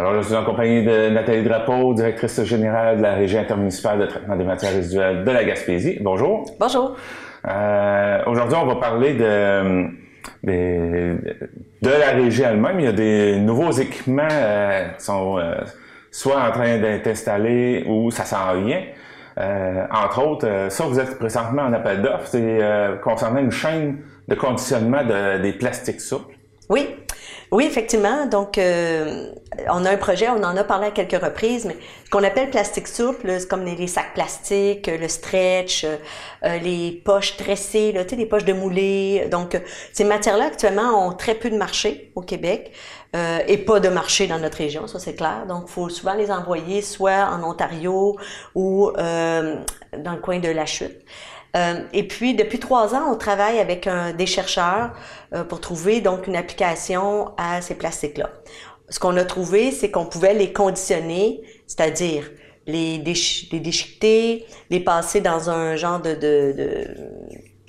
Alors, je suis en compagnie de Nathalie Drapeau, directrice générale de la Régie intermunicipale de traitement des matières résiduelles de la Gaspésie. Bonjour. Bonjour. Euh, Aujourd'hui, on va parler de, de, de, la régie elle-même. Il y a des nouveaux équipements euh, qui sont euh, soit en train d'être installés ou ça s'en vient. Euh, entre autres, euh, ça, vous êtes présentement en appel d'offres, c'est concernant une chaîne de conditionnement de, des plastiques souples. Oui, oui, effectivement. Donc, euh, on a un projet, on en a parlé à quelques reprises, mais ce qu'on appelle plastique souple, c'est comme les, sacs plastiques, le stretch, euh, les poches tressées, là, tu sais, les poches de moulée. Donc, ces matières-là, actuellement, ont très peu de marché au Québec euh, et pas de marché dans notre région, ça c'est clair. Donc, il faut souvent les envoyer soit en Ontario ou dans le coin de la chute. Euh, et puis, depuis trois ans, on travaille avec un, des chercheurs euh, pour trouver donc une application à ces plastiques-là. Ce qu'on a trouvé, c'est qu'on pouvait les conditionner, c'est-à-dire les, les déchiqueter, les passer dans un genre de, de, de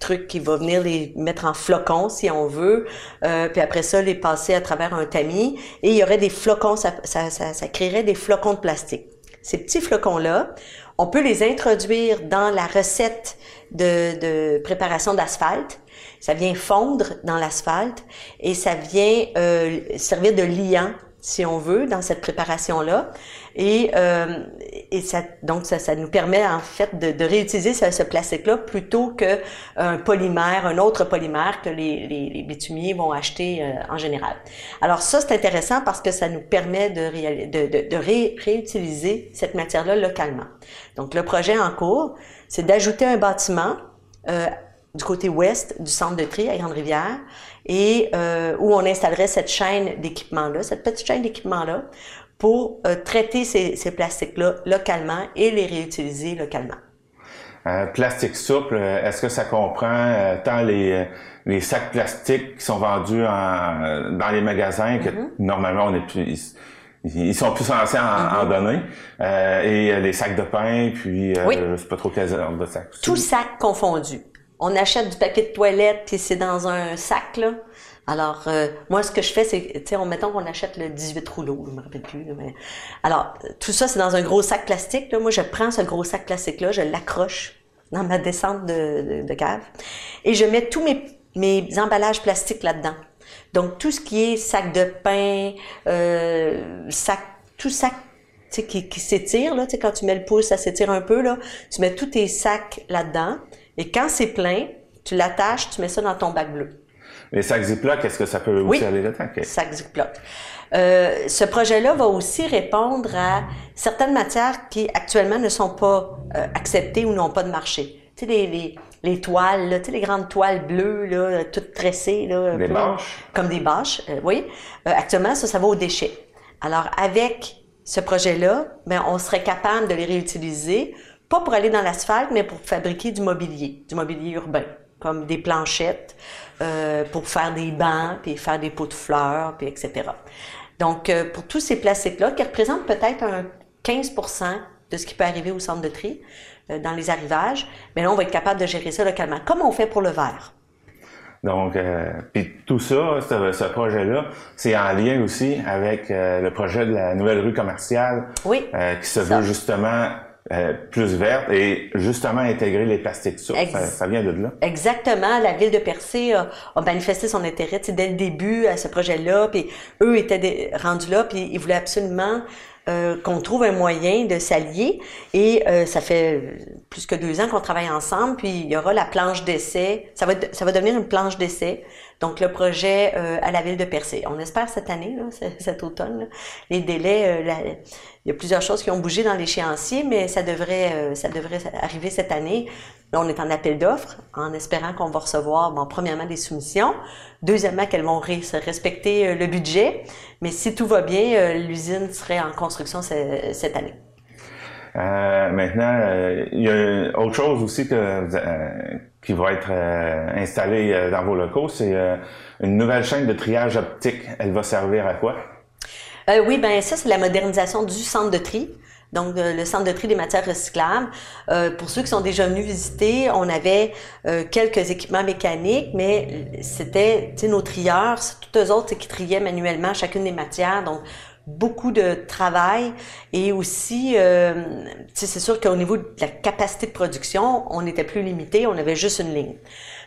truc qui va venir les mettre en flocons si on veut, euh, puis après ça les passer à travers un tamis et il y aurait des flocons, ça, ça, ça, ça créerait des flocons de plastique. Ces petits flocons là, on peut les introduire dans la recette de, de préparation d'asphalte. Ça vient fondre dans l'asphalte et ça vient euh, servir de liant si on veut, dans cette préparation-là. Et, euh, et ça, donc, ça, ça, nous permet en fait de, de réutiliser ce, ce plastique-là plutôt qu'un polymère, un autre polymère que les, les, les bitumiers vont acheter euh, en général. Alors ça, c'est intéressant parce que ça nous permet de, de, de, de ré, réutiliser cette matière-là localement. Donc, le projet en cours, c'est d'ajouter un bâtiment euh, du côté ouest du centre de tri à Grande-Rivière et euh, où on installerait cette chaîne d'équipement-là, cette petite chaîne d'équipement-là, pour euh, traiter ces, ces plastiques-là localement et les réutiliser localement. Euh, plastique souple, est-ce que ça comprend euh, tant les, les sacs plastiques qui sont vendus en, dans les magasins que mm-hmm. normalement on est plus ils sont plus censés en, mm-hmm. en donner euh, et les sacs de pain puis oui. je sais pas trop quels de sacs. Tout sac confondu on achète du papier de toilette puis c'est dans un sac là. Alors euh, moi ce que je fais c'est tu sais on mettons qu'on achète le 18 rouleaux, je me rappelle plus alors tout ça c'est dans un gros sac plastique. Moi je prends ce gros sac plastique là, je l'accroche dans ma descente de, cave et je mets tous mes emballages plastiques là-dedans. Donc tout ce qui est sac de pain, euh, sac tout sac qui, qui s'étire, tu sais, quand tu mets le pouce, ça s'étire un peu. Tu mets tous tes sacs là-dedans. Et quand c'est plein, tu l'attaches, tu mets ça dans ton bac bleu. Les sacs Ziploc, est-ce que ça peut oui, aussi aller là-dedans? Okay. sacs Ziploc. Euh, ce projet-là va aussi répondre à certaines matières qui actuellement ne sont pas euh, acceptées ou n'ont pas de marché. Tu sais, les, les, les toiles, là, tu sais, les grandes toiles bleues, là, toutes tressées. Là, des bâches. Comme des bâches, euh, oui. actuellement, ça, ça va aux déchets. Alors, avec ce projet-là, ben, on serait capable de les réutiliser pas pour aller dans l'asphalte, mais pour fabriquer du mobilier, du mobilier urbain, comme des planchettes, euh, pour faire des bancs, puis faire des pots de fleurs, puis etc. Donc, euh, pour tous ces plastiques-là, qui représentent peut-être un 15% de ce qui peut arriver au centre de tri euh, dans les arrivages, mais là, on va être capable de gérer ça localement, comme on fait pour le verre. Donc, euh, puis tout ça, ce, ce projet-là, c'est en lien aussi avec euh, le projet de la nouvelle rue commerciale, oui, euh, qui se veut justement euh, plus verte et justement intégrer les plastiques ça, vient de là. Exactement. La ville de Percé a, a manifesté son intérêt dès le début à ce projet-là. Puis eux étaient rendus là, puis ils voulaient absolument euh, qu'on trouve un moyen de s'allier. Et euh, ça fait plus que deux ans qu'on travaille ensemble. Puis il y aura la planche d'essai. Ça va, ça va devenir une planche d'essai. Donc le projet euh, à la ville de Percé. On espère cette année, là, cet automne. Là. Les délais, la, il y a plusieurs choses qui ont bougé dans l'échéancier, mais ça devrait, euh, ça devrait arriver cette année. Là, on est en appel d'offres, en espérant qu'on va recevoir, bon, premièrement, des soumissions. Deuxièmement, qu'elles vont respecter euh, le budget. Mais si tout va bien, euh, l'usine serait en construction cette année. Euh, maintenant, euh, il y a autre chose aussi que, euh, qui va être installée dans vos locaux, c'est une nouvelle chaîne de triage optique. Elle va servir à quoi? Euh, oui, ben ça, c'est la modernisation du centre de tri. Donc, euh, le centre de tri des matières recyclables. Euh, pour ceux qui sont déjà venus visiter, on avait euh, quelques équipements mécaniques, mais c'était, nos trieurs, c'est tous eux autres qui triaient manuellement chacune des matières. Donc, beaucoup de travail et aussi, euh, c'est sûr qu'au niveau de la capacité de production, on était plus limité, on avait juste une ligne.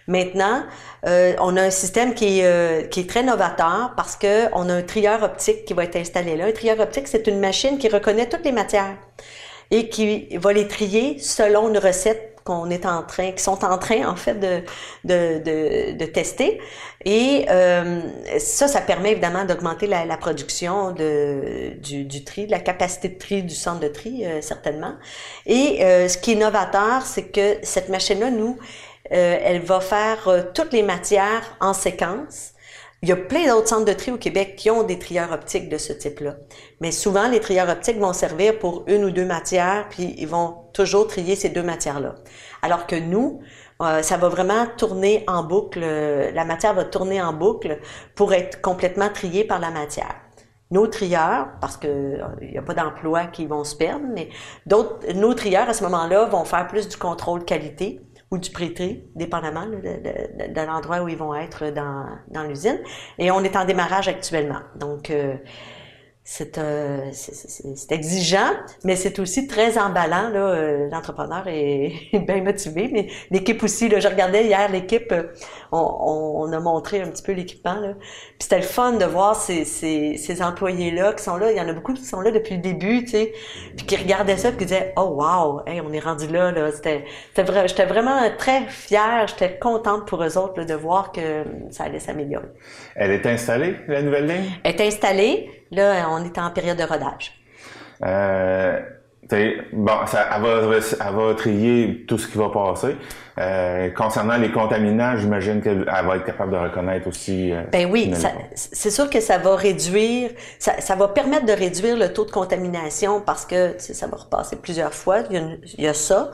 Maintenant, euh, on a un système qui est, euh, qui est très novateur parce que on a un trieur optique qui va être installé là. Un trieur optique, c'est une machine qui reconnaît toutes les matières et qui va les trier selon une recette qu'on est en train, qui sont en train en fait de, de, de, de tester. Et euh, ça, ça permet évidemment d'augmenter la, la, production de, du, du, tri, la capacité de tri du centre de tri, euh, certainement. Et euh, ce qui est novateur, c'est que cette machine-là, nous, euh, elle va faire euh, toutes les matières en séquence. Il y a plein d'autres centres de tri au Québec qui ont des trieurs optiques de ce type-là. Mais souvent, les trieurs optiques vont servir pour une ou deux matières, puis ils vont toujours trier ces deux matières-là. Alors que nous, euh, ça va vraiment tourner en boucle, la matière va tourner en boucle pour être complètement triée par la matière. Nos trieurs, parce que il n'y a pas d'emplois qui vont se perdre, mais d'autres, nos trieurs à ce moment-là vont faire plus du contrôle qualité ou du pré-tri, dépendamment de l'endroit où ils vont être dans, dans l'usine. Et on est en démarrage actuellement. Donc, euh, c'est euh, exigeant, mais c'est aussi très emballant. Là, euh, l'entrepreneur est, bien motivé, mais l'équipe aussi. Là, je regardais hier l'équipe, euh, on, on, a montré un petit peu l'équipement. Là. Puis c'était le fun de voir ces, ces, ces employés-là qui sont là. Il y en a beaucoup qui sont là depuis le début, tu sais, puis qui regardaient ça, puis qui disaient oh wow, hey, on est rendu là. là. C'était, vrai, j'étais vraiment très fière, j'étais contente pour eux autres là, de voir que ça allait s'améliorer. Elle est installée la nouvelle ligne? Elle est installée. Là, on est en période de rodage. Euh, bon, ça, elle, va, elle va trier tout ce qui va passer. Euh, concernant les contaminants, j'imagine qu'elle va être capable de reconnaître aussi. Euh, ben oui, c'est sûr que ça va réduire, ça, ça, va permettre de réduire le taux de contamination parce que ça va repasser plusieurs fois. Il y a, il y a ça.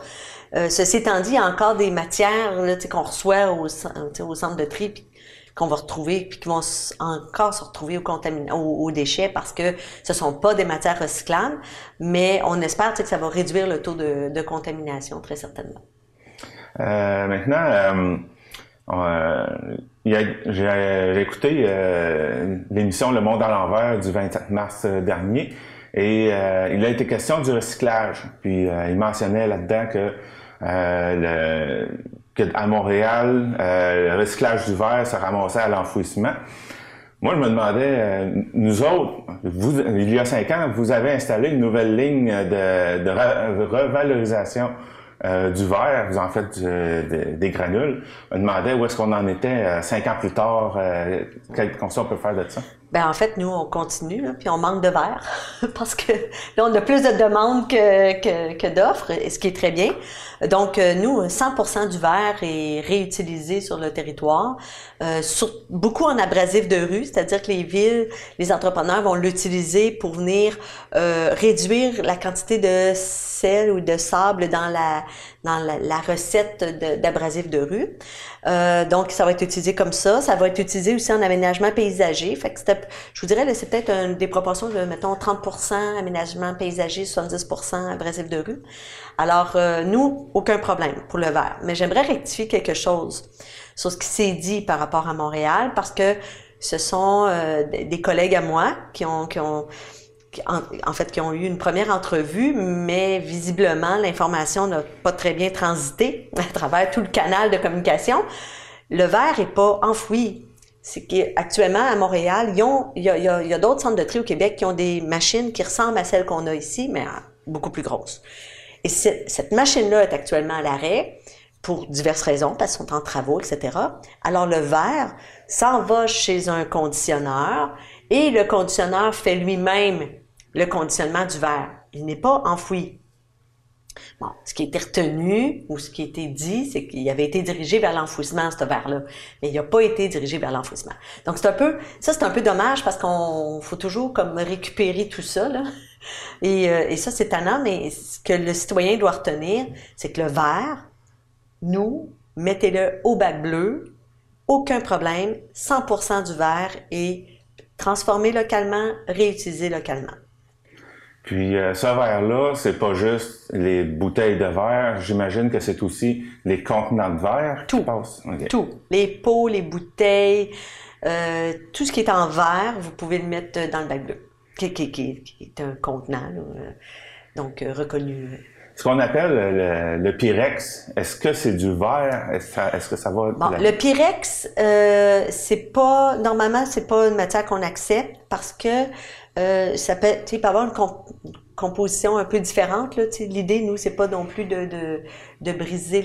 Euh, ceci étant dit, il y a encore des matières qu'on reçoit au, au centre de tri qu'on va retrouver, puis qui vont encore se retrouver aux, déchets parce que ce sont pas des matières recyclables, mais on espère que ça va réduire le taux de, contamination très certainement. Euh, maintenant, euh, euh j'ai écouté l'émission Le Monde à l'envers du 27 mars dernier et il a été question du recyclage. Puis il mentionnait là-dedans que le, à Montréal, euh, le recyclage du verre se ramassait à l'enfouissement. Moi, je me demandais, euh, nous autres, il y a cinq ans, vous avez installé une nouvelle ligne de, revalorisation euh, du verre, vous en faites des granules. Je me demandais où est-ce qu'on en était cinq ans plus tard, quel conseil on peut faire de ça? Ben en fait, nous, on continue, là, puis on manque de verre parce que là, on a plus de demandes que, que, que d'offres, ce qui est très bien. Donc, euh, nous, 100% du verre est réutilisé sur le territoire, euh, sur, beaucoup en abrasif de rue, c'est-à-dire que les villes, les entrepreneurs vont l'utiliser pour venir euh, réduire la quantité de sel ou de sable dans la dans la, la recette d'abrasif de, rue. Euh, donc, ça va être utilisé comme ça. Ça va être utilisé aussi en aménagement paysager. Fait que je vous dirais, c'est peut-être des proportions de, mettons, 30 aménagement paysager, 70 abrasif de rue. Alors, euh, nous, aucun problème pour le verre. Mais j'aimerais rectifier quelque chose sur ce qui s'est dit par rapport à Montréal, parce que ce sont euh, des collègues à moi qui ont, qui ont en, fait, qui ont eu une première entrevue, mais visiblement, l'information n'a pas très bien transité à travers tout le canal de communication. Le verre est pas enfoui. C'est qu'actuellement, à Montréal, il y a, d'autres centres de tri au Québec qui ont des machines qui ressemblent à celles qu'on a ici, mais beaucoup plus grosses. Et cette machine-là est actuellement à l'arrêt pour diverses raisons, parce qu'ils sont en travaux, etc. Alors le verre s'en va chez un conditionneur et le conditionneur fait lui-même le conditionnement du verre. Il n'est pas enfoui. Bon, ce qui a été retenu ou ce qui a été dit, c'est qu'il avait été dirigé vers l'enfouissement, ce verre-là. Mais il n'a pas été dirigé vers l'enfouissement. Donc, c'est un peu, ça, c'est un peu dommage parce qu'on faut toujours comme récupérer tout ça, là. Et, euh, et ça, c'est tannant, mais ce que le citoyen doit retenir, c'est que le verre, nous, mettez-le au bac bleu, aucun problème, 100% du verre est transformé localement, réutilisé localement. Puis euh, ce verre-là, c'est pas juste les bouteilles de verre, j'imagine que c'est aussi les contenants de verre tout, Tout. Les pots, les bouteilles, euh, tout ce qui est en verre, vous pouvez le mettre dans le bac bleu. qui, qui, qui, est un contenant, donc reconnu. Ce qu'on appelle le, le, Pyrex, est-ce que c'est du verre? Est-ce, que ça va... Bon, Le Pyrex, euh, c'est pas... Normalement, c'est pas une matière qu'on accepte parce que euh, ça peut, tu peut avoir une composition un peu différente. Là, l'idée, nous, c'est pas non plus de, de, de briser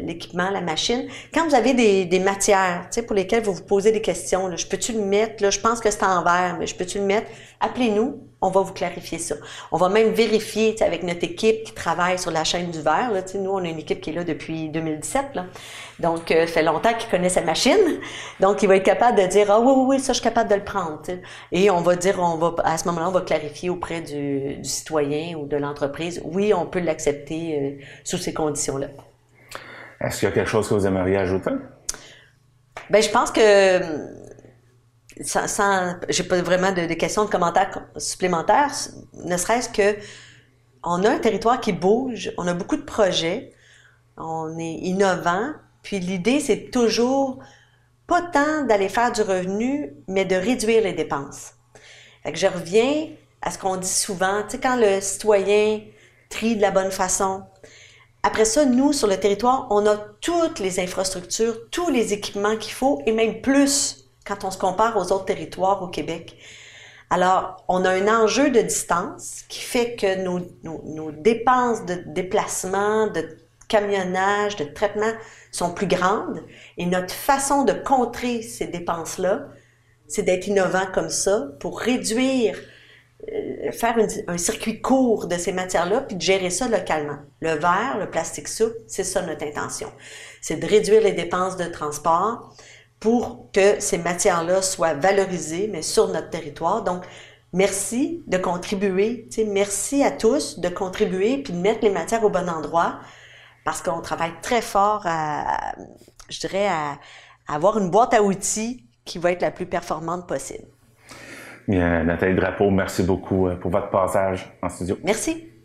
l'équipement, la machine. Quand vous avez des, des matières pour lesquelles vous vous posez des questions, là, je peux-tu le mettre? Là, je pense que c'est en verre, mais je peux-tu le mettre? Appelez-nous, on va vous clarifier ça. On va même vérifier avec notre équipe qui travaille sur la chaîne du verre. Là, nous, on a une équipe qui est là depuis 2017. Là. Donc, euh, fait longtemps qu'il connaît sa machine. Donc, il va être capable de dire, ah oui, oui, oui, ça, je suis capable de le prendre. Et on va dire, on va, à ce moment-là, on va clarifier auprès du, du citoyen ou de l'entreprise, oui, on peut l'accepter euh, sous ces conditions-là. Est-ce qu'il y a quelque chose que vous aimeriez ajouter? Ben, je pense que sans, sans j'ai pas vraiment de, questions, de commentaires supplémentaires, ne serait-ce que on a un territoire qui bouge, on a beaucoup de projets, on est innovant, puis l'idée c'est toujours pas tant d'aller faire du revenu, mais de réduire les dépenses. Fait que je reviens à ce qu'on dit souvent, tu sais, quand le citoyen trie de la bonne façon, après ça, nous, sur le territoire, on a toutes les infrastructures, tous les équipements qu'il faut, et même plus quand on se compare aux autres territoires au Québec. Alors, on a un enjeu de distance qui fait que nos, dépenses de déplacement, de camionnage, de traitement sont plus grandes et notre façon de contrer ces dépenses-là, c'est d'être innovant comme ça pour réduire, euh, faire un circuit court de ces matières-là puis de gérer ça localement. Le verre, le plastique souple, c'est ça notre intention. C'est de réduire les dépenses de transport, pour que ces matières-là soient valorisées, mais sur notre territoire. Donc, merci de contribuer. merci à tous de contribuer puis de mettre les matières au bon endroit parce qu'on travaille très fort à, je dirais, à, avoir une boîte à outils qui va être la plus performante possible. Bien, Nathalie Drapeau, merci beaucoup euh, pour votre passage en studio. Merci.